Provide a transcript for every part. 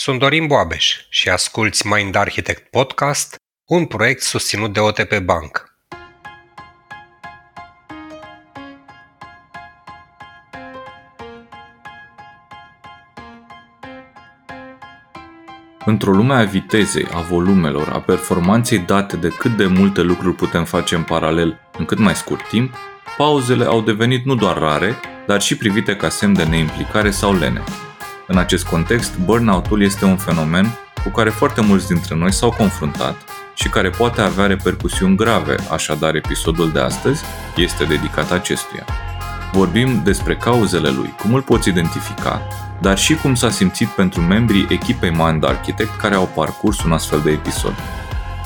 Sunt Dorin Boabeș și asculți Mind Architect Podcast, un proiect susținut de OTP Bank. Într-o lume a vitezei, a volumelor, a performanței date de cât de multe lucruri putem face în paralel în cât mai scurt timp, pauzele au devenit nu doar rare, dar și privite ca semn de neimplicare sau lene. În acest context, burnout-ul este un fenomen cu care foarte mulți dintre noi s-au confruntat și care poate avea repercusiuni grave, așadar episodul de astăzi este dedicat acestuia. Vorbim despre cauzele lui, cum îl poți identifica, dar și cum s-a simțit pentru membrii echipei Mind Architect care au parcurs un astfel de episod.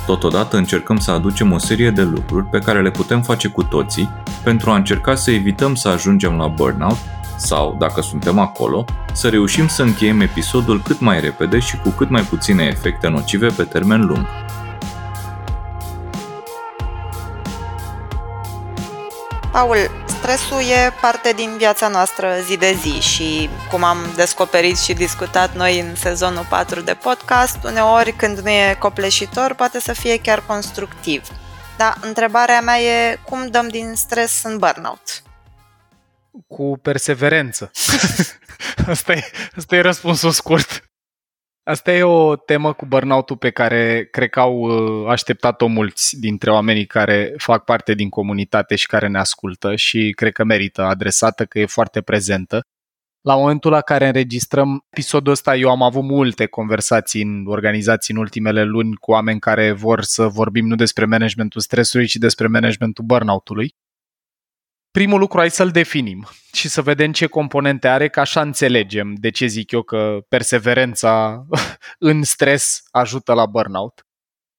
Totodată încercăm să aducem o serie de lucruri pe care le putem face cu toții pentru a încerca să evităm să ajungem la burnout sau, dacă suntem acolo, să reușim să încheiem episodul cât mai repede și cu cât mai puține efecte nocive pe termen lung. Paul, stresul e parte din viața noastră zi de zi și, cum am descoperit și discutat noi în sezonul 4 de podcast, uneori când nu e copleșitor, poate să fie chiar constructiv. Dar întrebarea mea e cum dăm din stres în burnout? Cu perseverență. asta, e, asta e răspunsul scurt. Asta e o temă cu burnout pe care cred că au uh, așteptat-o mulți dintre oamenii care fac parte din comunitate și care ne ascultă și cred că merită adresată, că e foarte prezentă. La momentul la care înregistrăm episodul ăsta, eu am avut multe conversații în organizații în ultimele luni cu oameni care vor să vorbim nu despre managementul stresului, ci despre managementul burnout-ului primul lucru ai să-l definim și să vedem ce componente are, ca așa înțelegem de ce zic eu că perseverența în stres ajută la burnout.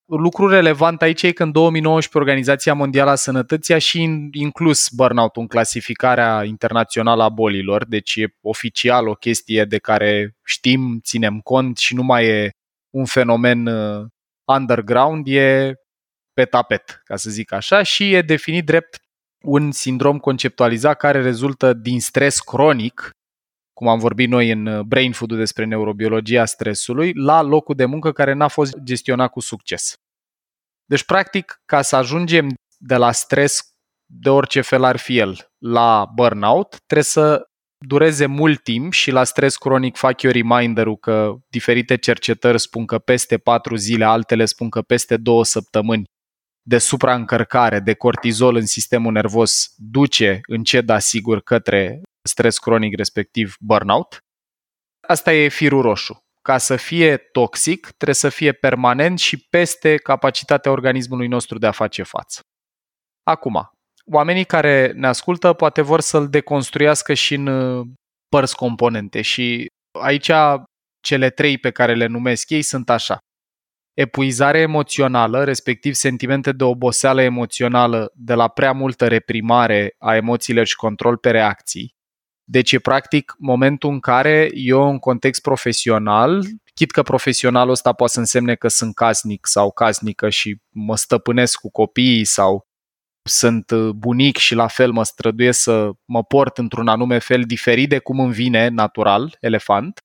Lucru relevant aici e că în 2019 Organizația Mondială a Sănătății a și inclus burnout în clasificarea internațională a bolilor, deci e oficial o chestie de care știm, ținem cont și nu mai e un fenomen uh, underground, e pe tapet, ca să zic așa, și e definit drept un sindrom conceptualizat care rezultă din stres cronic, cum am vorbit noi în uh, Brain Food despre neurobiologia stresului, la locul de muncă care n-a fost gestionat cu succes. Deci, practic, ca să ajungem de la stres de orice fel ar fi el la burnout, trebuie să dureze mult timp și la stres cronic fac eu reminder-ul că diferite cercetări spun că peste 4 zile, altele spun că peste 2 săptămâni de supraîncărcare de cortizol în sistemul nervos duce încet, dar sigur, către stres cronic, respectiv burnout. Asta e firul roșu. Ca să fie toxic, trebuie să fie permanent și peste capacitatea organismului nostru de a face față. Acum, oamenii care ne ascultă poate vor să-l deconstruiască și în uh, părți componente și aici cele trei pe care le numesc ei sunt așa epuizare emoțională, respectiv sentimente de oboseală emoțională de la prea multă reprimare a emoțiilor și control pe reacții. Deci e practic momentul în care eu în context profesional, chit că profesionalul ăsta poate să însemne că sunt casnic sau casnică și mă stăpânesc cu copiii sau sunt bunic și la fel mă străduiesc să mă port într-un anume fel diferit de cum îmi vine natural, elefant,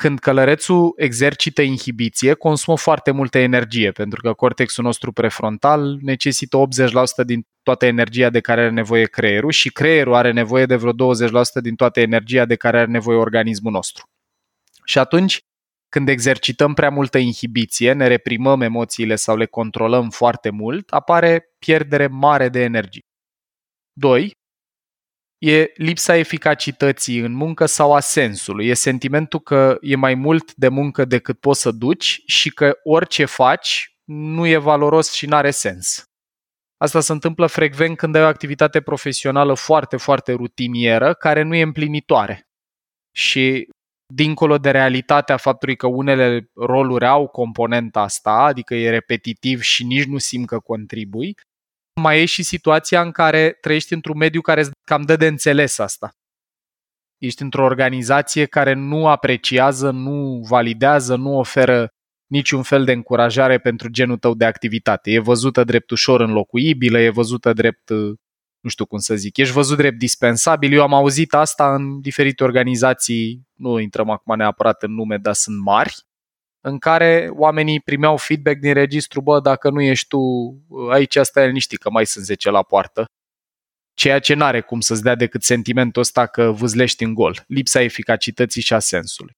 când călărețul exercită inhibiție, consumă foarte multă energie, pentru că cortexul nostru prefrontal necesită 80% din toată energia de care are nevoie creierul și creierul are nevoie de vreo 20% din toată energia de care are nevoie organismul nostru. Și atunci, când exercităm prea multă inhibiție, ne reprimăm emoțiile sau le controlăm foarte mult, apare pierdere mare de energie. 2 e lipsa eficacității în muncă sau a sensului. E sentimentul că e mai mult de muncă decât poți să duci și că orice faci nu e valoros și nu are sens. Asta se întâmplă frecvent când ai o activitate profesională foarte, foarte rutinieră, care nu e împlinitoare. Și dincolo de realitatea faptului că unele roluri au componenta asta, adică e repetitiv și nici nu simt că contribui, mai e și situația în care trăiești într-un mediu care cam dă de înțeles asta. Ești într-o organizație care nu apreciază, nu validează, nu oferă niciun fel de încurajare pentru genul tău de activitate. E văzută drept ușor înlocuibilă, e văzută drept uh, nu știu cum să zic, ești văzut drept dispensabil. Eu am auzit asta în diferite organizații, nu intrăm acum neapărat în nume, dar sunt mari, în care oamenii primeau feedback din registru, bă, dacă nu ești tu aici, asta e liniștit, că mai sunt 10 la poartă. Ceea ce n-are cum să-ți dea decât sentimentul ăsta că vâzlești în gol, lipsa eficacității și a sensului.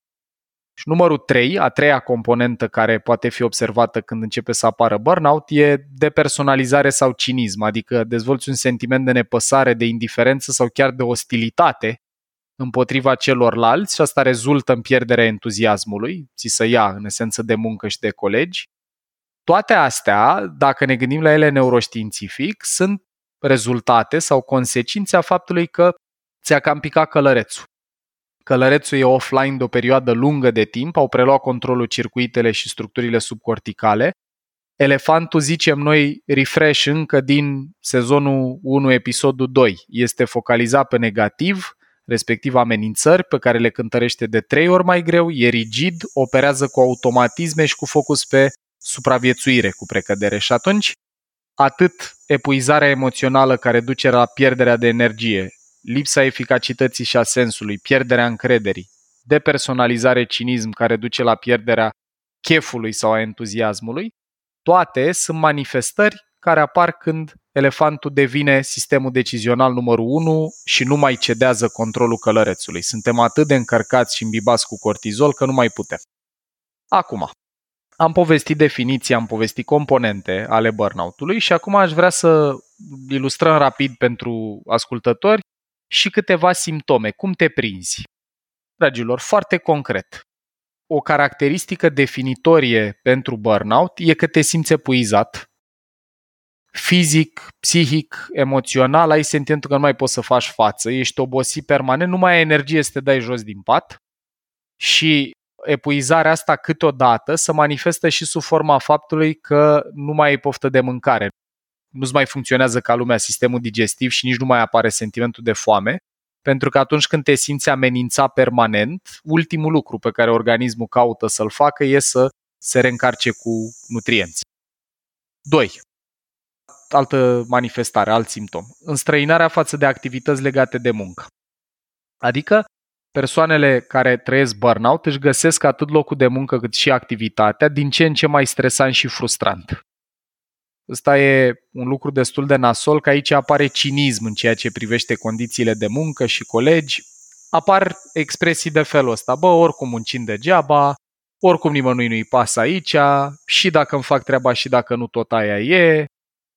Și numărul 3, a treia componentă care poate fi observată când începe să apară burnout, e depersonalizare sau cinism, adică dezvolți un sentiment de nepăsare, de indiferență sau chiar de ostilitate împotriva celorlalți și asta rezultă în pierderea entuziasmului, ți să ia în esență de muncă și de colegi. Toate astea, dacă ne gândim la ele neuroștiințific, sunt rezultate sau consecințe a faptului că ți-a cam picat călărețul. Călărețul e offline de o perioadă lungă de timp, au preluat controlul circuitele și structurile subcorticale. Elefantul, zicem noi, refresh încă din sezonul 1, episodul 2. Este focalizat pe negativ, respectiv amenințări pe care le cântărește de trei ori mai greu, e rigid, operează cu automatisme și cu focus pe supraviețuire, cu precădere. Și atunci, atât epuizarea emoțională care duce la pierderea de energie, lipsa eficacității și a sensului, pierderea încrederii, depersonalizare, cinism care duce la pierderea chefului sau a entuziasmului, toate sunt manifestări care apar când elefantul devine sistemul decizional numărul 1 și nu mai cedează controlul călărețului. Suntem atât de încărcați și îmbibați cu cortizol că nu mai putem. Acum, am povestit definiții, am povestit componente ale burnout-ului și acum aș vrea să ilustrăm rapid pentru ascultători și câteva simptome. Cum te prinzi? Dragilor, foarte concret. O caracteristică definitorie pentru burnout e că te simți epuizat, fizic, psihic, emoțional, ai sentimentul că nu mai poți să faci față, ești obosit permanent, nu mai ai energie să te dai jos din pat și epuizarea asta câteodată se manifestă și sub forma faptului că nu mai ai poftă de mâncare, nu-ți mai funcționează ca lumea sistemul digestiv și nici nu mai apare sentimentul de foame, pentru că atunci când te simți amenințat permanent, ultimul lucru pe care organismul caută să-l facă e să se reîncarce cu nutrienți. 2 altă manifestare, alt simptom. Înstrăinarea față de activități legate de muncă. Adică persoanele care trăiesc burnout își găsesc atât locul de muncă cât și activitatea din ce în ce mai stresant și frustrant. Ăsta e un lucru destul de nasol, că aici apare cinism în ceea ce privește condițiile de muncă și colegi. Apar expresii de felul ăsta, bă, oricum muncim degeaba, oricum nimănui nu-i pasă aici, și dacă îmi fac treaba și dacă nu tot aia e,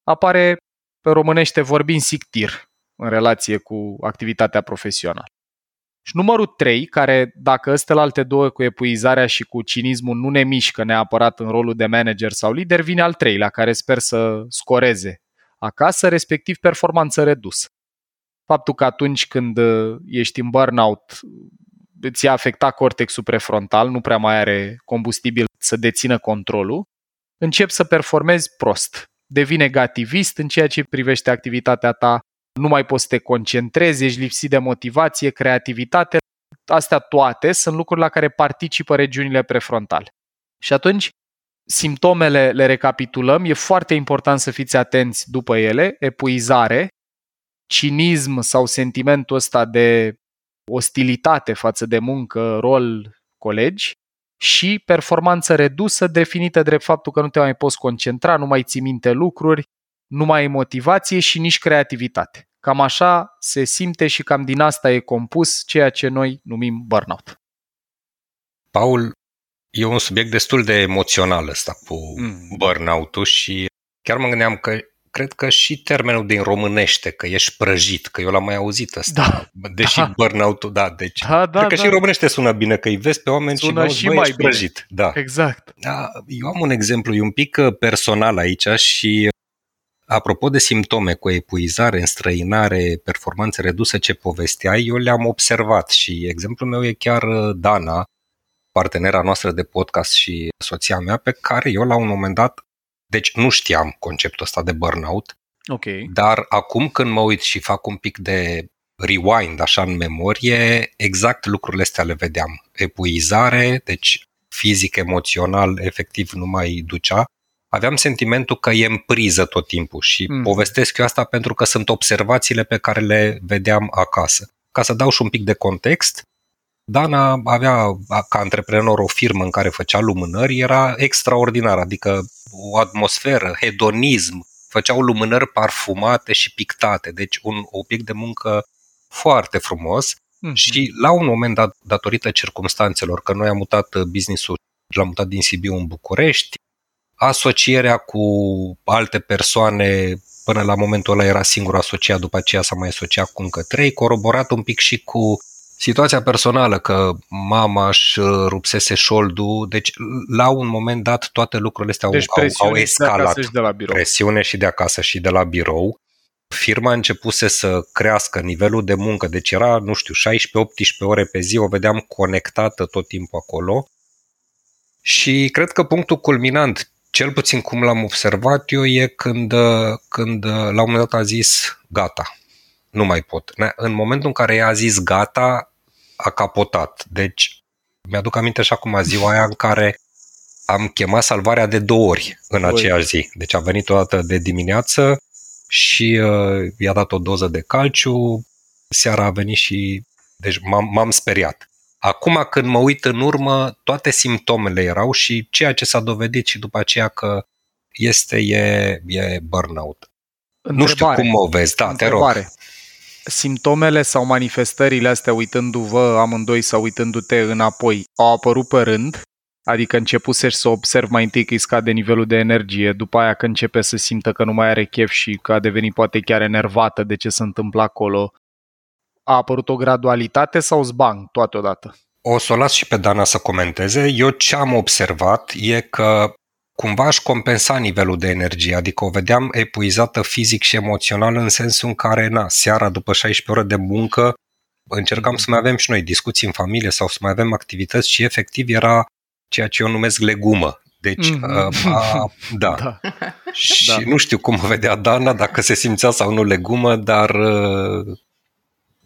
apare, pe românește vorbind, sictir în relație cu activitatea profesională. Și numărul 3, care dacă ăstele alte două cu epuizarea și cu cinismul nu ne mișcă neapărat în rolul de manager sau lider, vine al treilea, care sper să scoreze acasă, respectiv performanță redusă. Faptul că atunci când uh, ești în burnout, ți-a afectat cortexul prefrontal, nu prea mai are combustibil să dețină controlul, încep să performezi prost devii negativist în ceea ce privește activitatea ta, nu mai poți să te concentrezi, ești lipsit de motivație, creativitate. Astea toate sunt lucruri la care participă regiunile prefrontale. Și atunci, simptomele le recapitulăm, e foarte important să fiți atenți după ele, epuizare, cinism sau sentimentul ăsta de ostilitate față de muncă, rol, colegi, și performanță redusă definită drept faptul că nu te mai poți concentra, nu mai ții minte lucruri, nu mai ai motivație și nici creativitate. Cam așa se simte și cam din asta e compus ceea ce noi numim burnout. Paul, e un subiect destul de emoțional ăsta cu mm. burnout-ul și chiar mă gândeam că cred că și termenul din românește, că ești prăjit, că eu l-am mai auzit ăsta. Da. Deși da. burnout-ul, da, deci da, da, cred că da. și românește sună bine, că îi vezi pe oameni sună și, și mai ești bine. prăjit. Da. Exact. Da, eu am un exemplu, e un pic uh, personal aici și apropo de simptome cu epuizare, înstrăinare, performanțe reduse ce povesteai, eu le-am observat și exemplul meu e chiar uh, Dana, partenera noastră de podcast și soția mea, pe care eu la un moment dat deci nu știam conceptul ăsta de burnout. Ok. Dar acum când mă uit și fac un pic de rewind așa în memorie, exact lucrurile astea le vedeam. Epuizare, deci fizic, emoțional, efectiv nu mai ducea. aveam sentimentul că e în priză tot timpul și mm. povestesc eu asta pentru că sunt observațiile pe care le vedeam acasă. Ca să dau și un pic de context, Dana avea ca antreprenor o firmă în care făcea lumânări, era extraordinar, adică o atmosferă, hedonism, făceau lumânări parfumate și pictate, deci un obiect de muncă foarte frumos mm-hmm. și la un moment dat, datorită circumstanțelor, că noi am mutat business-ul, l-am mutat din Sibiu în București, asocierea cu alte persoane, până la momentul ăla era singur asociat, după aceea s-a mai asociat cu încă trei, coroborat un pic și cu situația personală, că mama își uh, rupsese șoldul, deci la un moment dat toate lucrurile astea deci au, au escalat. Și de la birou. Presiune și de acasă și de la birou. Firma începuse să crească nivelul de muncă, deci era, nu știu, 16-18 ore pe zi, o vedeam conectată tot timpul acolo. Și cred că punctul culminant, cel puțin cum l-am observat eu, e când, când la un moment dat a zis gata, nu mai pot. În momentul în care ea a zis gata, a capotat. Deci, mi-aduc aminte așa cum a ziua aia în care am chemat salvarea de două ori în Oi. aceeași zi. Deci a venit o dată de dimineață și uh, i-a dat o doză de calciu, seara a venit și... Deci m-am, m-am speriat. Acum când mă uit în urmă, toate simptomele erau și ceea ce s-a dovedit și după aceea că este e, e burnout. Întrebare. Nu știu cum o vezi, da, Întrebare. te rog simptomele sau manifestările astea, uitându-vă amândoi sau uitându-te înapoi, au apărut pe rând? Adică începusești să observ mai întâi că îi scade nivelul de energie, după aia că începe să simtă că nu mai are chef și că a devenit poate chiar enervată de ce se întâmplă acolo. A apărut o gradualitate sau zbang toate odată? O să o las și pe Dana să comenteze. Eu ce am observat e că cumva aș compensa nivelul de energie, adică o vedeam epuizată fizic și emoțional în sensul în care, na, seara după 16 ore de muncă, încercam să mai avem și noi discuții în familie sau să mai avem activități și efectiv era ceea ce eu numesc legumă. Deci, mm-hmm. a, a, da. da. Și da. nu știu cum vedea Dana, dacă se simțea sau nu legumă, dar... Uh,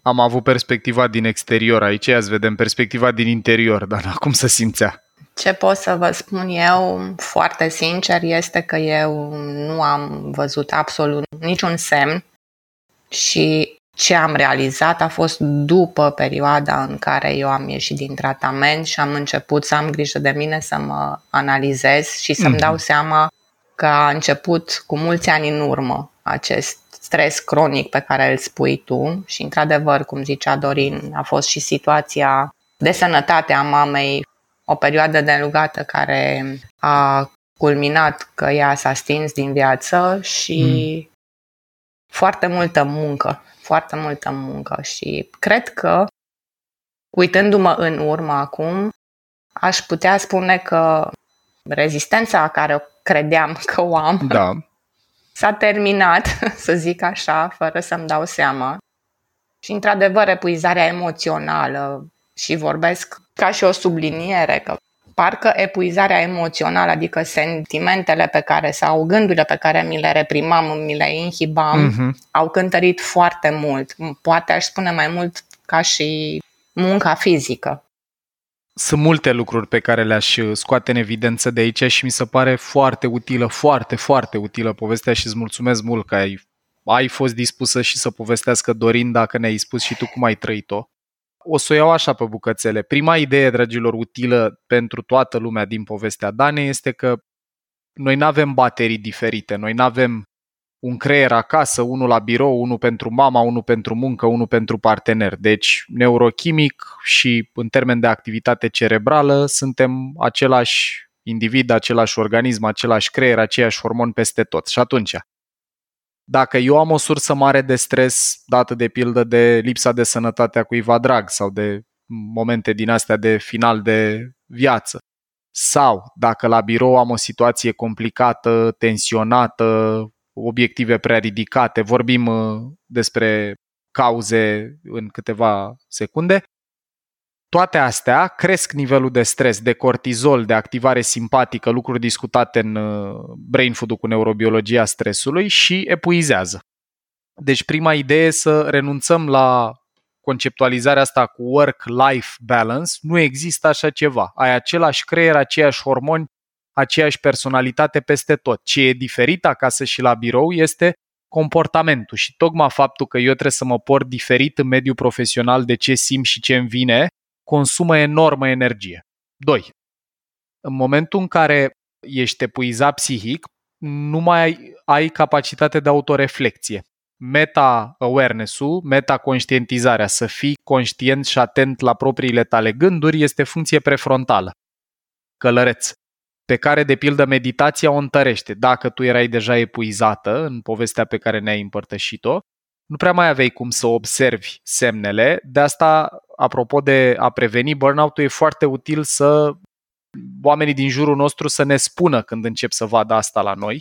Am avut perspectiva din exterior aici, azi vedem perspectiva din interior, dar cum se simțea? Ce pot să vă spun eu foarte sincer este că eu nu am văzut absolut niciun semn și ce am realizat a fost după perioada în care eu am ieșit din tratament și am început să am grijă de mine, să mă analizez și să-mi mm-hmm. dau seama că a început cu mulți ani în urmă acest stres cronic pe care îl spui tu și, într-adevăr, cum zicea Dorin, a fost și situația de sănătate a mamei o perioadă de înlugată care a culminat că ea s-a stins din viață și mm. foarte multă muncă, foarte multă muncă și cred că uitându-mă în urmă acum, aș putea spune că rezistența care o credeam că o am da. s-a terminat, să zic așa, fără să-mi dau seama. Și, într-adevăr, epuizarea emoțională, și vorbesc ca și o subliniere că parcă epuizarea emoțională, adică sentimentele pe care sau gândurile pe care mi le reprimam, mi le inhibam, uh-huh. au cântărit foarte mult. Poate aș spune mai mult ca și munca fizică. Sunt multe lucruri pe care le-aș scoate în evidență de aici și mi se pare foarte utilă, foarte, foarte utilă povestea și îți mulțumesc mult că ai, ai fost dispusă și să povestească Dorin dacă ne-ai spus și tu cum ai trăit-o o să o iau așa pe bucățele. Prima idee, dragilor, utilă pentru toată lumea din povestea Danei este că noi nu avem baterii diferite, noi nu avem un creier acasă, unul la birou, unul pentru mama, unul pentru muncă, unul pentru partener. Deci, neurochimic și în termen de activitate cerebrală, suntem același individ, același organism, același creier, aceiași hormoni peste tot. Și atunci, dacă eu am o sursă mare de stres dată de pildă de lipsa de sănătate a cuiva drag sau de momente din astea de final de viață, sau dacă la birou am o situație complicată, tensionată, obiective prea ridicate, vorbim uh, despre cauze în câteva secunde, toate astea cresc nivelul de stres, de cortizol, de activare simpatică, lucruri discutate în uh, brain food cu neurobiologia stresului și epuizează. Deci prima idee e să renunțăm la conceptualizarea asta cu work-life balance. Nu există așa ceva. Ai același creier, aceiași hormoni, aceeași personalitate peste tot. Ce e diferit acasă și la birou este comportamentul și tocmai faptul că eu trebuie să mă port diferit în mediul profesional de ce simt și ce îmi vine, consumă enormă energie. 2. În momentul în care ești epuizat psihic, nu mai ai, ai capacitate de autoreflecție. Meta-awareness-ul, meta-conștientizarea, să fii conștient și atent la propriile tale gânduri, este funcție prefrontală. Călăreț pe care, de pildă, meditația o întărește. Dacă tu erai deja epuizată în povestea pe care ne-ai împărtășit-o, nu prea mai aveai cum să observi semnele. De asta, apropo de a preveni burnout-ul, e foarte util să oamenii din jurul nostru să ne spună când încep să vadă asta la noi.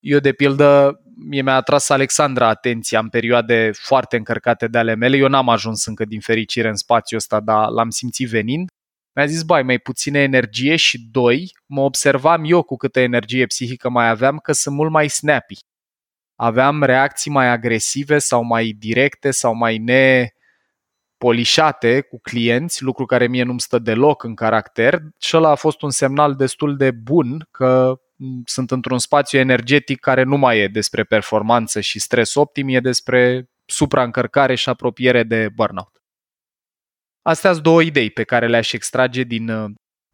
Eu, de pildă, mie mi-a atras Alexandra atenția în perioade foarte încărcate de ale mele. Eu n-am ajuns încă din fericire în spațiul ăsta, dar l-am simțit venind mi-a zis, bai, mai puțină energie și doi, mă observam eu cu câtă energie psihică mai aveam că sunt mult mai snappy. Aveam reacții mai agresive sau mai directe sau mai nepolișate cu clienți, lucru care mie nu-mi stă deloc în caracter și ăla a fost un semnal destul de bun că sunt într-un spațiu energetic care nu mai e despre performanță și stres optim, e despre supraîncărcare și apropiere de burnout. Astea sunt două idei pe care le-aș extrage din uh,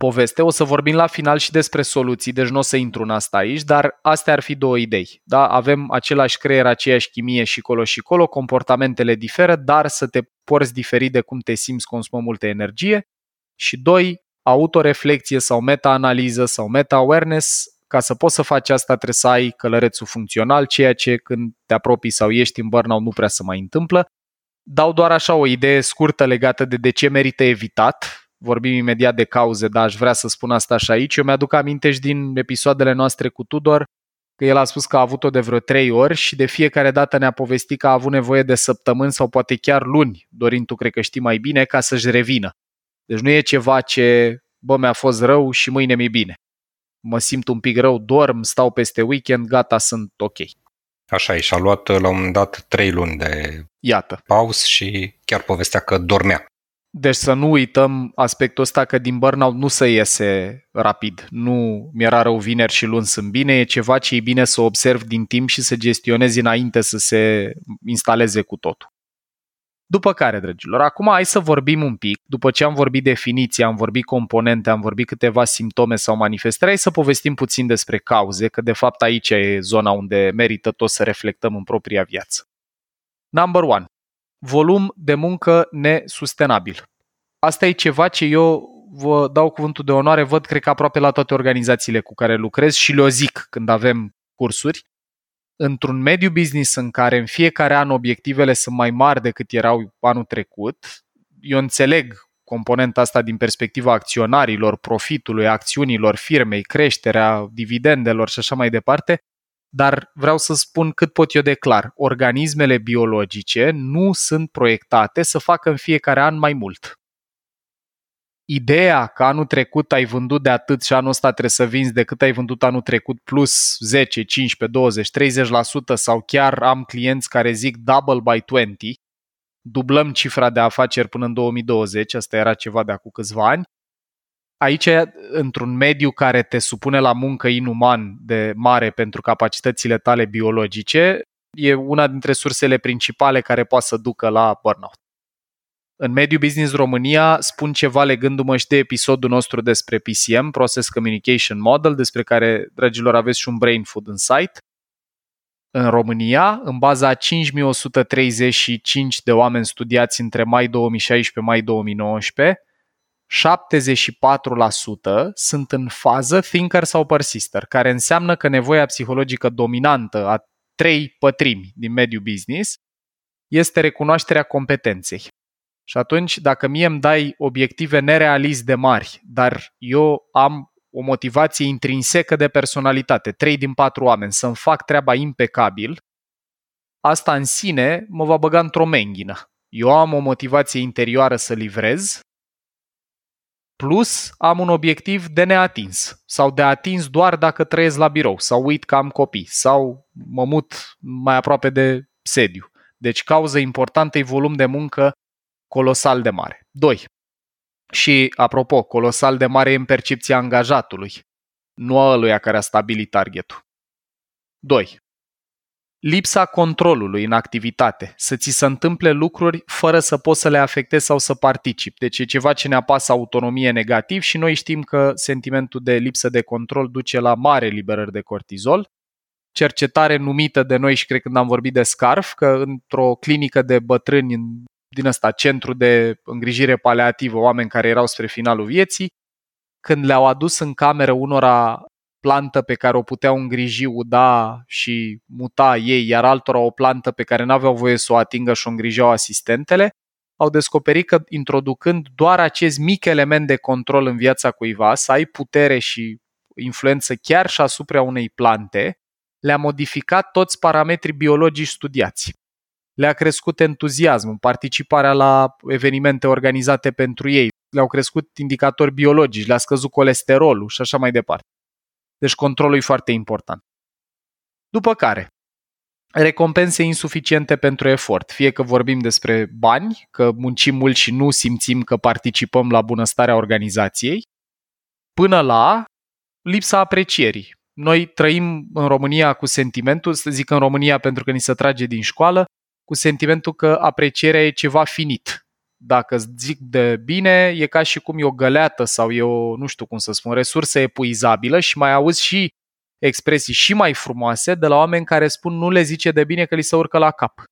poveste. O să vorbim la final și despre soluții, deci nu o să intru în asta aici, dar astea ar fi două idei. Da? Avem același creier, aceeași chimie și colo și colo, comportamentele diferă, dar să te porți diferit de cum te simți consumă multă energie. Și doi, autoreflecție sau meta-analiză sau meta-awareness, ca să poți să faci asta trebuie să ai călărețul funcțional, ceea ce când te apropii sau ești în burnout nu prea se mai întâmplă dau doar așa o idee scurtă legată de de ce merită evitat. Vorbim imediat de cauze, dar aș vrea să spun asta și aici. Eu mi-aduc aminte și din episoadele noastre cu Tudor că el a spus că a avut-o de vreo trei ori și de fiecare dată ne-a povestit că a avut nevoie de săptămâni sau poate chiar luni, Dorin, tu cred că știi mai bine, ca să-și revină. Deci nu e ceva ce, bă, mi-a fost rău și mâine mi-e bine. Mă simt un pic rău, dorm, stau peste weekend, gata, sunt ok. Așa e, și-a luat la un moment dat trei luni de Iată. pauz și chiar povestea că dormea. Deci să nu uităm aspectul ăsta că din burnout nu se iese rapid. Nu mi-era rău vineri și luni sunt bine, e ceva ce e bine să observi din timp și să gestionezi înainte să se instaleze cu totul. După care, dragilor, acum hai să vorbim un pic, după ce am vorbit definiția, am vorbit componente, am vorbit câteva simptome sau manifestări, hai să povestim puțin despre cauze, că de fapt aici e zona unde merită tot să reflectăm în propria viață. Number one. Volum de muncă nesustenabil. Asta e ceva ce eu vă dau cuvântul de onoare, văd cred că aproape la toate organizațiile cu care lucrez și le zic când avem cursuri într-un mediu business în care în fiecare an obiectivele sunt mai mari decât erau anul trecut, eu înțeleg componenta asta din perspectiva acționarilor, profitului, acțiunilor firmei, creșterea dividendelor și așa mai departe, dar vreau să spun cât pot eu de clar. Organismele biologice nu sunt proiectate să facă în fiecare an mai mult. Ideea că anul trecut ai vândut de atât și anul ăsta trebuie să vinzi de cât ai vândut anul trecut plus 10, 15, 20, 30% sau chiar am clienți care zic double by 20, dublăm cifra de afaceri până în 2020, asta era ceva de acum câțiva ani, aici, într-un mediu care te supune la muncă inuman de mare pentru capacitățile tale biologice, e una dintre sursele principale care poate să ducă la burnout în mediul business România spun ceva legându-mă și de episodul nostru despre PCM, Process Communication Model, despre care, dragilor, aveți și un brain food în site. În România, în baza a 5135 de oameni studiați între mai 2016-mai 2019, 74% sunt în fază thinker sau persister, care înseamnă că nevoia psihologică dominantă a trei pătrimi din mediul business este recunoașterea competenței. Și atunci, dacă mie îmi dai obiective nerealist de mari, dar eu am o motivație intrinsecă de personalitate, 3 din 4 oameni, să-mi fac treaba impecabil, asta în sine mă va băga într-o menghină. Eu am o motivație interioară să livrez, plus am un obiectiv de neatins sau de atins doar dacă trăiesc la birou sau uit că am copii sau mă mut mai aproape de sediu. Deci cauza importantă e volum de muncă colosal de mare. 2. Și, apropo, colosal de mare e în percepția angajatului. nu a ăluia care a stabilit targetul. 2. Lipsa controlului în activitate, să ți se întâmple lucruri fără să poți să le afectezi sau să participi. Deci e ceva ce ne apasă autonomie negativ și noi știm că sentimentul de lipsă de control duce la mare liberări de cortizol. Cercetare numită de noi și cred când am vorbit de SCARF, că într-o clinică de bătrâni din ăsta, centru de îngrijire paliativă, oameni care erau spre finalul vieții, când le-au adus în cameră unora plantă pe care o puteau îngriji, uda și muta ei, iar altora o plantă pe care n-aveau voie să o atingă și o îngrijeau asistentele, au descoperit că introducând doar acest mic element de control în viața cuiva, să ai putere și influență chiar și asupra unei plante, le-a modificat toți parametrii biologici studiați. Le-a crescut entuziasmul, participarea la evenimente organizate pentru ei, le-au crescut indicatori biologici, le-a scăzut colesterolul și așa mai departe. Deci controlul e foarte important. După care, recompense insuficiente pentru efort, fie că vorbim despre bani, că muncim mult și nu simțim că participăm la bunăstarea organizației, până la lipsa aprecierii. Noi trăim în România cu sentimentul, să zic în România pentru că ni se trage din școală, cu sentimentul că aprecierea e ceva finit dacă zic de bine, e ca și cum e o găleată sau e o, nu știu cum să spun, resursă epuizabilă și mai auzi și expresii și mai frumoase de la oameni care spun nu le zice de bine că li se urcă la cap.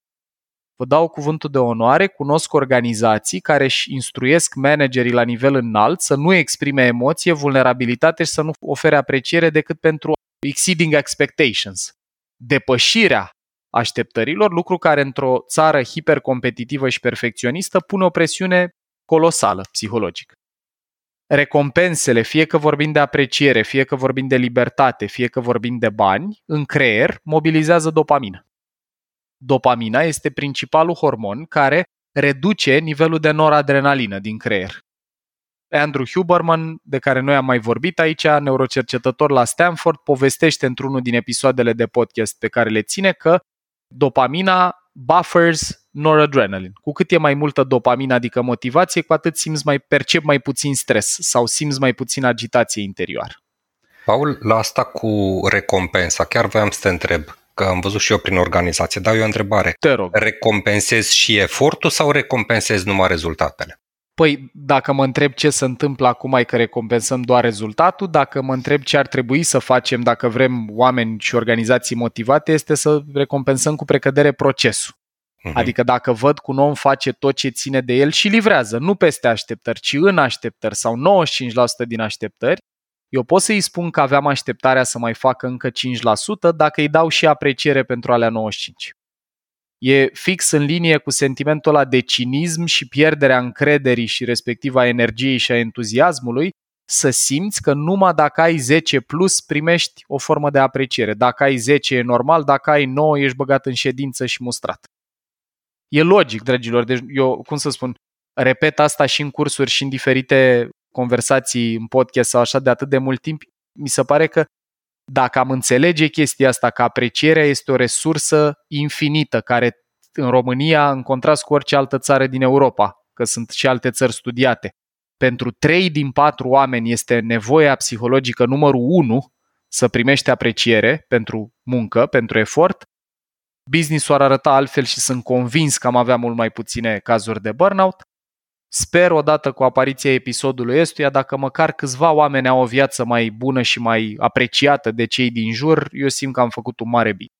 Vă dau cuvântul de onoare, cunosc organizații care își instruiesc managerii la nivel înalt să nu exprime emoție, vulnerabilitate și să nu ofere apreciere decât pentru exceeding expectations. Depășirea așteptărilor, lucru care într-o țară hipercompetitivă și perfecționistă pune o presiune colosală psihologică. Recompensele, fie că vorbim de apreciere, fie că vorbim de libertate, fie că vorbim de bani, în creier mobilizează dopamină. Dopamina este principalul hormon care reduce nivelul de noradrenalină din creier. Andrew Huberman, de care noi am mai vorbit aici, neurocercetător la Stanford, povestește într-unul din episoadele de podcast pe care le ține că dopamina buffers noradrenaline. Cu cât e mai multă dopamina, adică motivație, cu atât simți mai, percep mai puțin stres sau simți mai puțin agitație interioară. Paul, la asta cu recompensa, chiar voiam să te întreb, că am văzut și eu prin organizație, dar eu o întrebare. Te rog. Recompensezi și efortul sau recompensezi numai rezultatele? Păi, dacă mă întreb ce se întâmplă acum, e că recompensăm doar rezultatul. Dacă mă întreb ce ar trebui să facem dacă vrem oameni și organizații motivate, este să recompensăm cu precădere procesul. Uh-huh. Adică dacă văd că un om face tot ce ține de el și livrează, nu peste așteptări, ci în așteptări sau 95% din așteptări, eu pot să-i spun că aveam așteptarea să mai facă încă 5% dacă îi dau și apreciere pentru alea 95% e fix în linie cu sentimentul ăla de cinism și pierderea încrederii și respectiv a energiei și a entuziasmului, să simți că numai dacă ai 10 plus primești o formă de apreciere. Dacă ai 10 e normal, dacă ai 9 ești băgat în ședință și mustrat. E logic, dragilor, deci eu, cum să spun, repet asta și în cursuri și în diferite conversații în podcast sau așa de atât de mult timp, mi se pare că dacă am înțelege chestia asta, că aprecierea este o resursă infinită, care în România, în contrast cu orice altă țară din Europa, că sunt și alte țări studiate, pentru 3 din 4 oameni este nevoia psihologică numărul 1 să primești apreciere pentru muncă, pentru efort, business-ul ar arăta altfel și sunt convins că am avea mult mai puține cazuri de burnout. Sper odată cu apariția episodului ăstuia, dacă măcar câțiva oameni au o viață mai bună și mai apreciată de cei din jur, eu simt că am făcut un mare bine.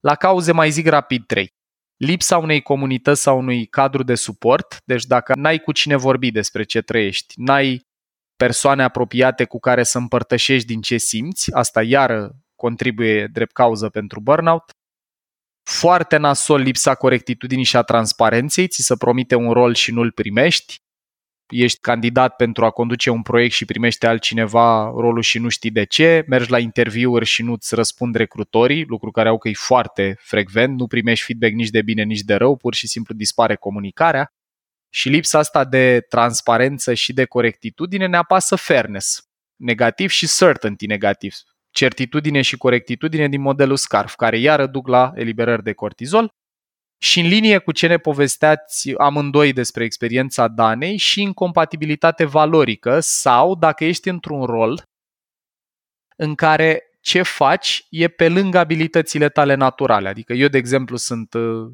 La cauze mai zic rapid 3. Lipsa unei comunități sau unui cadru de suport, deci dacă n-ai cu cine vorbi despre ce trăiești, n-ai persoane apropiate cu care să împărtășești din ce simți, asta iară contribuie drept cauză pentru burnout. Foarte nasol lipsa corectitudinii și a transparenței, ți se promite un rol și nu-l primești. Ești candidat pentru a conduce un proiect și primește altcineva rolul și nu știi de ce, mergi la interviuri și nu-ți răspund recrutorii, lucru care au că e foarte frecvent, nu primești feedback nici de bine, nici de rău, pur și simplu dispare comunicarea. Și lipsa asta de transparență și de corectitudine ne apasă fairness, negativ și certainty negativ certitudine și corectitudine din modelul SCARF, care iară duc la eliberări de cortizol și în linie cu ce ne povesteați amândoi despre experiența Danei și incompatibilitate valorică sau dacă ești într-un rol în care ce faci e pe lângă abilitățile tale naturale. Adică eu, de exemplu, sunt uh,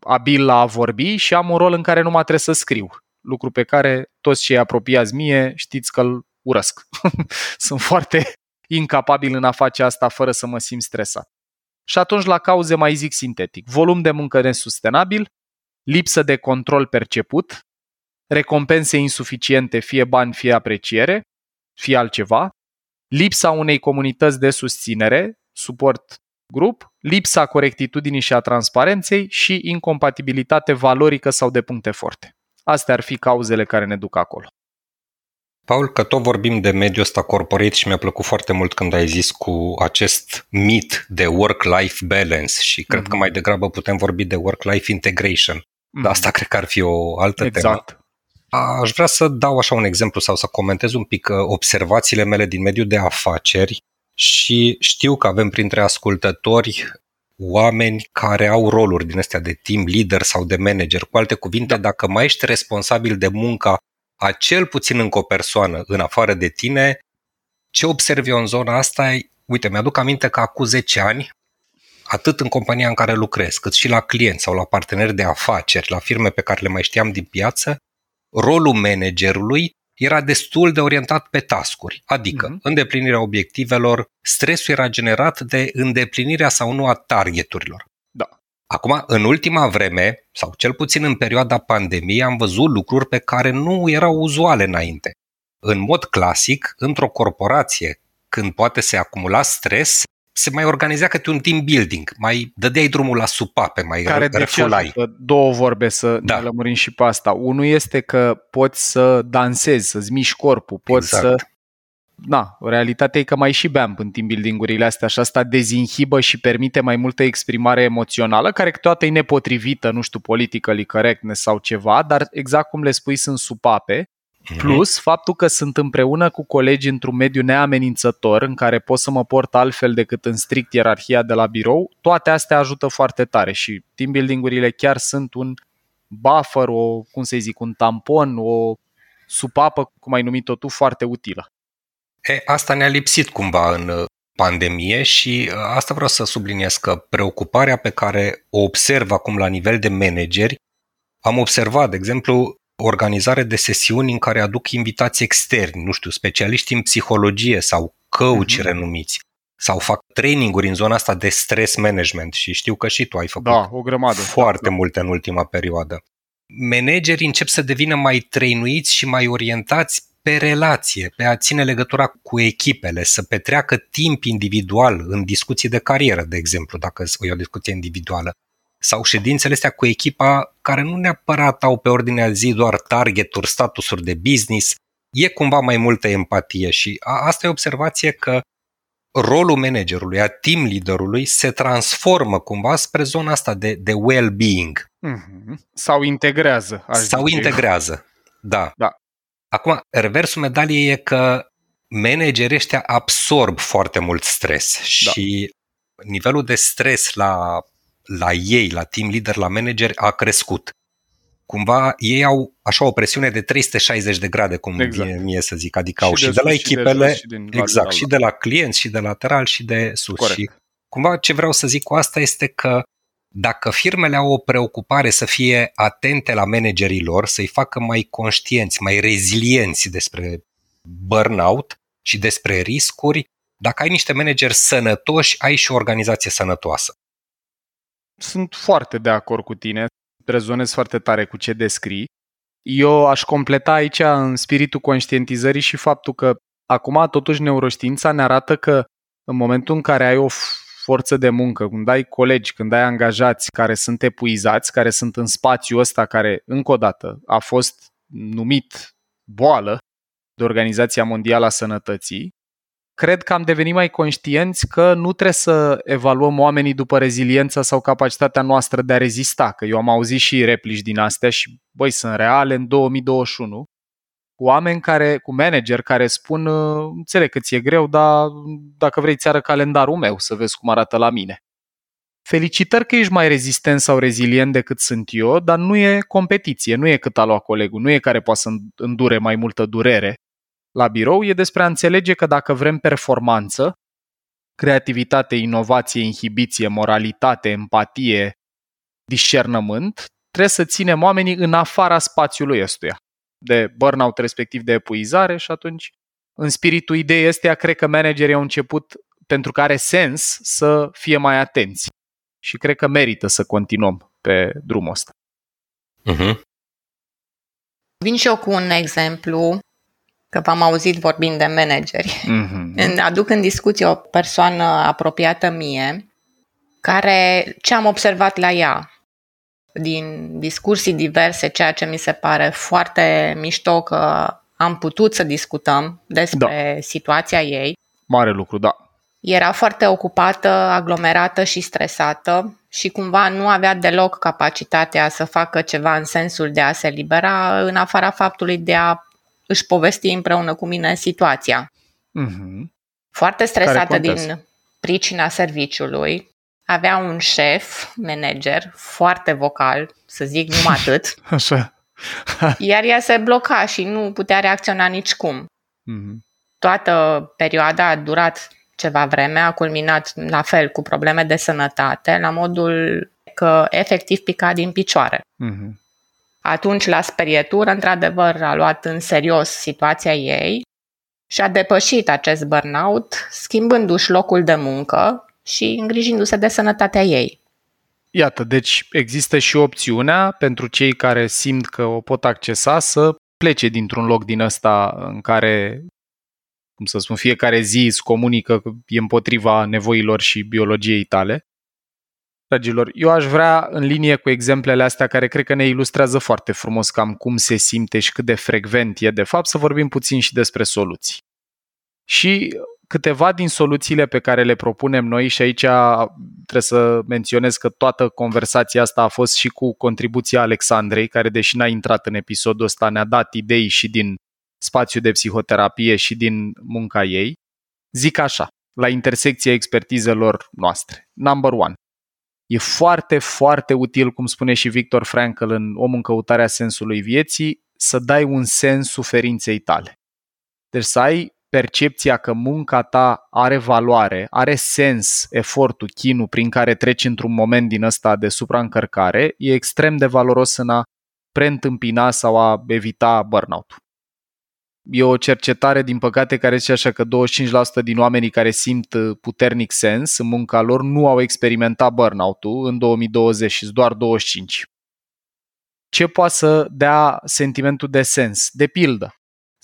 abil la a vorbi și am un rol în care nu mă trebuie să scriu. Lucru pe care toți cei apropiați mie știți că îl urăsc. sunt foarte incapabil în a face asta fără să mă simt stresat. Și atunci la cauze mai zic sintetic. Volum de muncă nesustenabil, lipsă de control perceput, recompense insuficiente, fie bani, fie apreciere, fie altceva, lipsa unei comunități de susținere, suport grup, lipsa corectitudinii și a transparenței și incompatibilitate valorică sau de puncte forte. Astea ar fi cauzele care ne duc acolo. Paul, că tot vorbim de mediul ăsta corporate și mi-a plăcut foarte mult când ai zis cu acest mit de work-life balance și cred mm-hmm. că mai degrabă putem vorbi de work-life integration. Mm-hmm. Dar asta cred că ar fi o altă exact. temă. Aș vrea să dau așa un exemplu sau să comentez un pic uh, observațiile mele din mediul de afaceri și știu că avem printre ascultători oameni care au roluri din astea de team leader sau de manager. Cu alte cuvinte, da. dacă mai ești responsabil de munca a cel puțin încă o persoană în afară de tine, ce observi eu în zona asta e, uite, mi-aduc aminte că acum 10 ani, atât în compania în care lucrez, cât și la clienți sau la parteneri de afaceri, la firme pe care le mai știam din piață, rolul managerului era destul de orientat pe tascuri, adică mm-hmm. îndeplinirea obiectivelor, stresul era generat de îndeplinirea sau nu a targeturilor. Da. Acum, în ultima vreme, sau cel puțin în perioada pandemiei, am văzut lucruri pe care nu erau uzuale înainte. În mod clasic, într-o corporație, când poate se acumula stres, se mai organizea câte un team building, mai dădeai drumul la supape, mai Care de ce două vorbe să da. ne lămurim și pe asta. Unul este că poți să dansezi, să-ți miști corpul, poți exact. să... Na, realitatea e că mai și beam în team building-urile astea și asta dezinhibă și permite mai multă exprimare emoțională, care câteodată e nepotrivită, nu știu, politically correctness sau ceva, dar exact cum le spui, sunt supape Mhm. Plus, faptul că sunt împreună cu colegi într-un mediu neamenințător, în care pot să mă port altfel decât în strict ierarhia de la birou, toate astea ajută foarte tare și team building-urile chiar sunt un buffer, o, cum să zic, un tampon, o supapă, cum ai numit-o tu, foarte utilă. E, asta ne-a lipsit cumva în uh, pandemie și uh, asta vreau să subliniez că preocuparea pe care o observ acum la nivel de manageri, am observat, de exemplu, organizare de sesiuni în care aduc invitați externi, nu știu, specialiști în psihologie sau coach uh-huh. renumiți sau fac traininguri în zona asta de stress management și știu că și tu ai făcut da, o grămadă, foarte da. multe în ultima perioadă. Managerii încep să devină mai trainuiți și mai orientați pe relație, pe a ține legătura cu echipele, să petreacă timp individual în discuții de carieră, de exemplu, dacă e o discuție individuală, sau ședințele astea cu echipa care nu neapărat au pe ordinea zi doar targeturi, statusuri de business, e cumva mai multă empatie și a, asta e observație că rolul managerului, a team leaderului se transformă cumva spre zona asta de, de well-being. Mm-hmm. Sau integrează. Aș Sau zice. integrează, da. da. Acum, reversul medaliei e că managerii ăștia absorb foarte mult stres da. și nivelul de stres la la ei, la team leader, la manager, a crescut. Cumva ei au așa o presiune de 360 de grade, cum exact. vine mie să zic, adică și au și de, de la echipele, și de și exact, și de la clienți, și de lateral, și de sus. Corect. Și cumva ce vreau să zic cu asta este că dacă firmele au o preocupare să fie atente la managerii lor, să-i facă mai conștienți, mai rezilienți despre burnout și despre riscuri, dacă ai niște manageri sănătoși, ai și o organizație sănătoasă. Sunt foarte de acord cu tine, rezonez foarte tare cu ce descrii. Eu aș completa aici în spiritul conștientizării și faptul că acum totuși neuroștiința ne arată că în momentul în care ai o forță de muncă, când ai colegi, când ai angajați care sunt epuizați, care sunt în spațiul ăsta care, încă o dată, a fost numit boală de Organizația Mondială a Sănătății, cred că am devenit mai conștienți că nu trebuie să evaluăm oamenii după reziliența sau capacitatea noastră de a rezista, că eu am auzit și replici din astea și, băi, sunt reale în 2021, cu oameni care, cu manager care spun, înțeleg că ți-e greu, dar dacă vrei ți ară calendarul meu să vezi cum arată la mine. Felicitări că ești mai rezistent sau rezilient decât sunt eu, dar nu e competiție, nu e cât a luat colegul, nu e care poate să îndure mai multă durere, la birou e despre a înțelege că dacă vrem performanță, creativitate, inovație, inhibiție, moralitate, empatie, discernământ, trebuie să ținem oamenii în afara spațiului ăstuia, de burnout respectiv de epuizare și atunci, în spiritul ideii astea, cred că managerii au început, pentru că are sens, să fie mai atenți. Și cred că merită să continuăm pe drumul ăsta. Uh-huh. Vin și eu cu un exemplu, că v-am auzit vorbind de manageri. Mm-hmm. Aduc în discuție o persoană apropiată mie, care ce am observat la ea, din discursii diverse, ceea ce mi se pare foarte mișto că am putut să discutăm despre da. situația ei. Mare lucru, da. Era foarte ocupată, aglomerată și stresată și cumva nu avea deloc capacitatea să facă ceva în sensul de a se libera, în afara faptului de a își povesti împreună cu mine situația. Mm-hmm. Foarte stresată din pricina serviciului, avea un șef, manager, foarte vocal, să zic numai atât. Așa. iar ea se bloca și nu putea reacționa nicicum. Mm-hmm. Toată perioada a durat ceva vreme, a culminat la fel cu probleme de sănătate, la modul că efectiv pica din picioare. Mm-hmm. Atunci, la sperietură, într-adevăr, a luat în serios situația ei și a depășit acest burnout, schimbându-și locul de muncă și îngrijindu-se de sănătatea ei. Iată, deci există și opțiunea pentru cei care simt că o pot accesa să plece dintr-un loc din ăsta în care, cum să spun, fiecare zi îți comunică că e împotriva nevoilor și biologiei tale. Dragilor, eu aș vrea în linie cu exemplele astea care cred că ne ilustrează foarte frumos cam cum se simte și cât de frecvent e de fapt să vorbim puțin și despre soluții. Și câteva din soluțiile pe care le propunem noi și aici trebuie să menționez că toată conversația asta a fost și cu contribuția Alexandrei, care deși n-a intrat în episodul ăsta, ne-a dat idei și din spațiu de psihoterapie și din munca ei. Zic așa, la intersecția expertizelor noastre. Number one. E foarte, foarte util, cum spune și Victor Frankl în Om în căutarea sensului vieții, să dai un sens suferinței tale. Deci să ai percepția că munca ta are valoare, are sens, efortul, chinul prin care treci într-un moment din ăsta de supraîncărcare, e extrem de valoros în a preîntâmpina sau a evita burnout E o cercetare, din păcate, care zice așa că 25% din oamenii care simt puternic sens în munca lor nu au experimentat burnout-ul în 2020 și doar 25. Ce poate să dea sentimentul de sens? De pildă,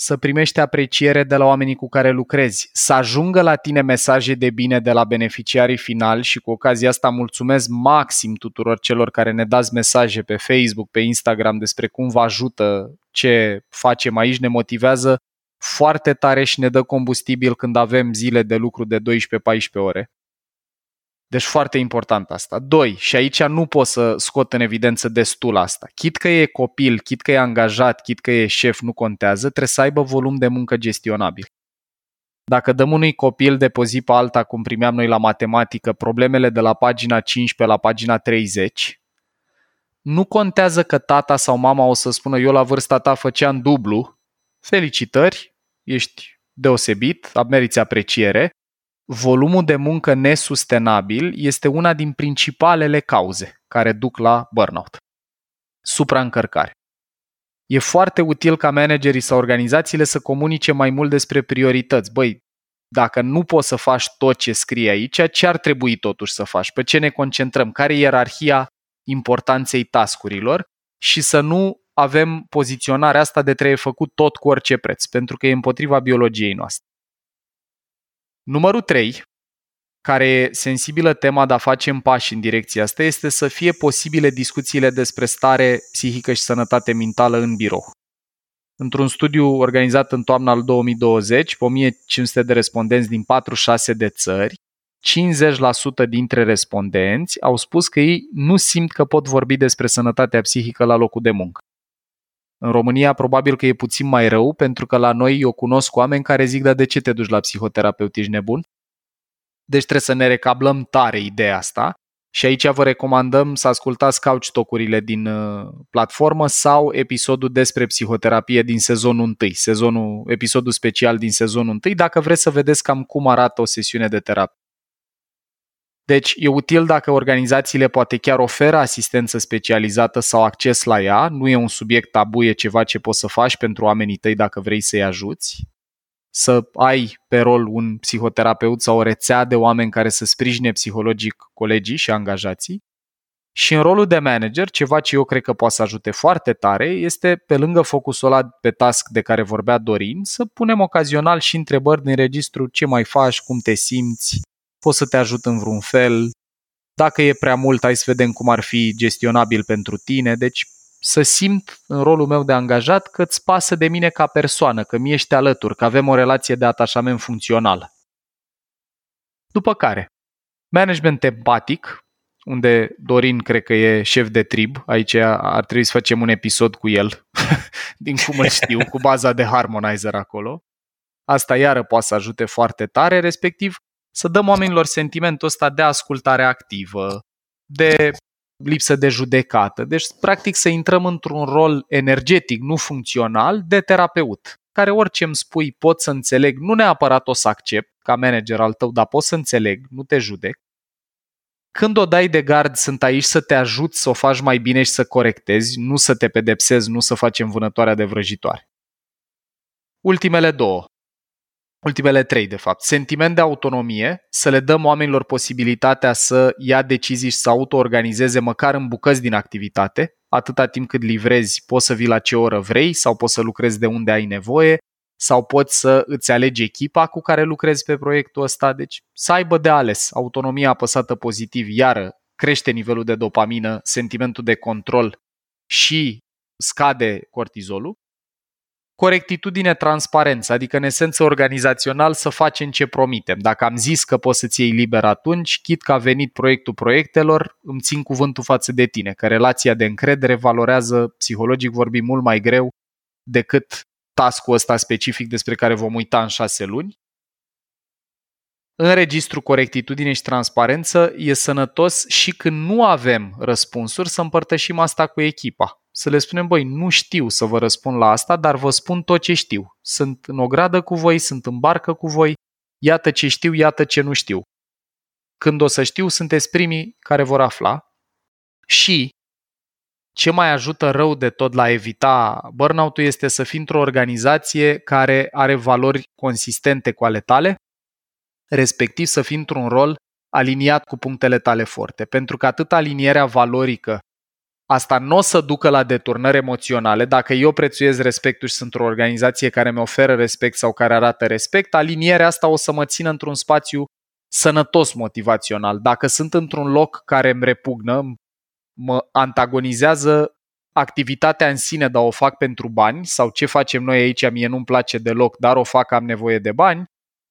să primești apreciere de la oamenii cu care lucrezi, să ajungă la tine mesaje de bine de la beneficiarii finali și cu ocazia asta mulțumesc maxim tuturor celor care ne dați mesaje pe Facebook, pe Instagram despre cum vă ajută ce facem aici, ne motivează foarte tare și ne dă combustibil când avem zile de lucru de 12-14 ore. Deci foarte important asta. Doi, și aici nu pot să scot în evidență destul asta. Chit că e copil, chit că e angajat, chit că e șef, nu contează, trebuie să aibă volum de muncă gestionabil. Dacă dăm unui copil de pe zi pe alta, cum primeam noi la matematică, problemele de la pagina 15 la pagina 30, nu contează că tata sau mama o să spună eu la vârsta ta făceam dublu, felicitări, ești deosebit, meriți apreciere, volumul de muncă nesustenabil este una din principalele cauze care duc la burnout. Supraîncărcare. E foarte util ca managerii sau organizațiile să comunice mai mult despre priorități. Băi, dacă nu poți să faci tot ce scrie aici, ce ar trebui totuși să faci? Pe ce ne concentrăm? Care e ierarhia importanței tascurilor? Și să nu avem poziționarea asta de trebuie făcut tot cu orice preț, pentru că e împotriva biologiei noastre. Numărul 3, care e sensibilă tema de a face în pași în direcția asta, este să fie posibile discuțiile despre stare psihică și sănătate mentală în birou. Într-un studiu organizat în toamna al 2020, pe 1500 de respondenți din 46 de țări, 50% dintre respondenți au spus că ei nu simt că pot vorbi despre sănătatea psihică la locul de muncă. În România probabil că e puțin mai rău, pentru că la noi eu cunosc oameni care zic, dar de ce te duci la psihoterapeut, ești nebun? Deci trebuie să ne recablăm tare ideea asta și aici vă recomandăm să ascultați couch talk din uh, platformă sau episodul despre psihoterapie din sezonul 1, sezonul, episodul special din sezonul 1, dacă vreți să vedeți cam cum arată o sesiune de terapie. Deci e util dacă organizațiile poate chiar oferă asistență specializată sau acces la ea, nu e un subiect tabu, e ceva ce poți să faci pentru oamenii tăi dacă vrei să-i ajuți. Să ai pe rol un psihoterapeut sau o rețea de oameni care să sprijine psihologic colegii și angajații. Și în rolul de manager, ceva ce eu cred că poate să ajute foarte tare este, pe lângă focusul ăla pe task de care vorbea Dorin, să punem ocazional și întrebări din registru ce mai faci, cum te simți, pot să te ajut în vreun fel, dacă e prea mult, hai să vedem cum ar fi gestionabil pentru tine. Deci să simt în rolul meu de angajat că îți pasă de mine ca persoană, că mi ești alături, că avem o relație de atașament funcțională. După care, management empatic, unde Dorin cred că e șef de trib, aici ar trebui să facem un episod cu el, din cum îl știu, cu baza de harmonizer acolo. Asta iară poate să ajute foarte tare, respectiv să dăm oamenilor sentimentul ăsta de ascultare activă, de lipsă de judecată. Deci, practic, să intrăm într-un rol energetic, nu funcțional, de terapeut, care orice îmi spui pot să înțeleg, nu neapărat o să accept ca manager al tău, dar pot să înțeleg, nu te judec. Când o dai de gard, sunt aici să te ajut să o faci mai bine și să corectezi, nu să te pedepsezi, nu să facem vânătoarea de vrăjitoare. Ultimele două ultimele trei, de fapt. Sentiment de autonomie, să le dăm oamenilor posibilitatea să ia decizii și să autoorganizeze măcar în bucăți din activitate, atâta timp cât livrezi, poți să vii la ce oră vrei sau poți să lucrezi de unde ai nevoie sau poți să îți alegi echipa cu care lucrezi pe proiectul ăsta, deci să aibă de ales. Autonomia apăsată pozitiv, iară crește nivelul de dopamină, sentimentul de control și scade cortizolul corectitudine, transparență, adică în esență organizațional să facem ce promitem. Dacă am zis că poți să-ți iei liber atunci, chit că a venit proiectul proiectelor, îmi țin cuvântul față de tine, că relația de încredere valorează, psihologic vorbind, mult mai greu decât task-ul ăsta specific despre care vom uita în șase luni. În registru corectitudine și transparență e sănătos și când nu avem răspunsuri să împărtășim asta cu echipa să le spunem, băi, nu știu să vă răspund la asta, dar vă spun tot ce știu. Sunt în ogradă cu voi, sunt în barcă cu voi, iată ce știu, iată ce nu știu. Când o să știu, sunteți primii care vor afla. Și ce mai ajută rău de tot la evita burnout-ul este să fii într-o organizație care are valori consistente cu ale tale, respectiv să fii într-un rol aliniat cu punctele tale forte. Pentru că atât alinierea valorică Asta nu o să ducă la deturnări emoționale. Dacă eu prețuiesc respectul și sunt o organizație care mi oferă respect sau care arată respect, alinierea asta o să mă țină într-un spațiu sănătos motivațional. Dacă sunt într-un loc care îmi repugnă, mă antagonizează activitatea în sine, dar o fac pentru bani, sau ce facem noi aici, mie nu-mi place deloc, dar o fac, am nevoie de bani,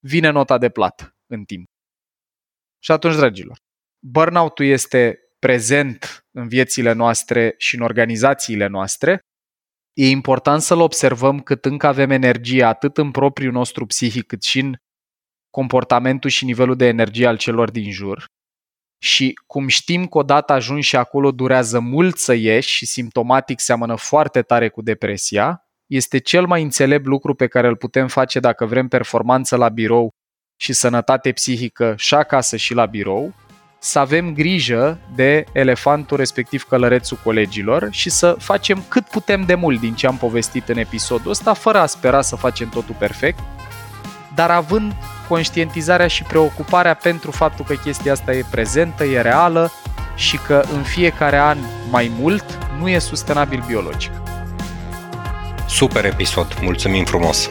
vine nota de plată în timp. Și atunci, dragilor, burnout-ul este prezent în viețile noastre și în organizațiile noastre, e important să-l observăm cât încă avem energie atât în propriul nostru psihic cât și în comportamentul și nivelul de energie al celor din jur. Și cum știm că odată ajungi și acolo durează mult să ieși și simptomatic seamănă foarte tare cu depresia, este cel mai înțelept lucru pe care îl putem face dacă vrem performanță la birou și sănătate psihică și acasă și la birou, să avem grijă de elefantul respectiv călărețul colegilor și să facem cât putem de mult din ce am povestit în episodul ăsta, fără a spera să facem totul perfect, dar având conștientizarea și preocuparea pentru faptul că chestia asta e prezentă, e reală și că în fiecare an mai mult nu e sustenabil biologic. Super episod, mulțumim frumos!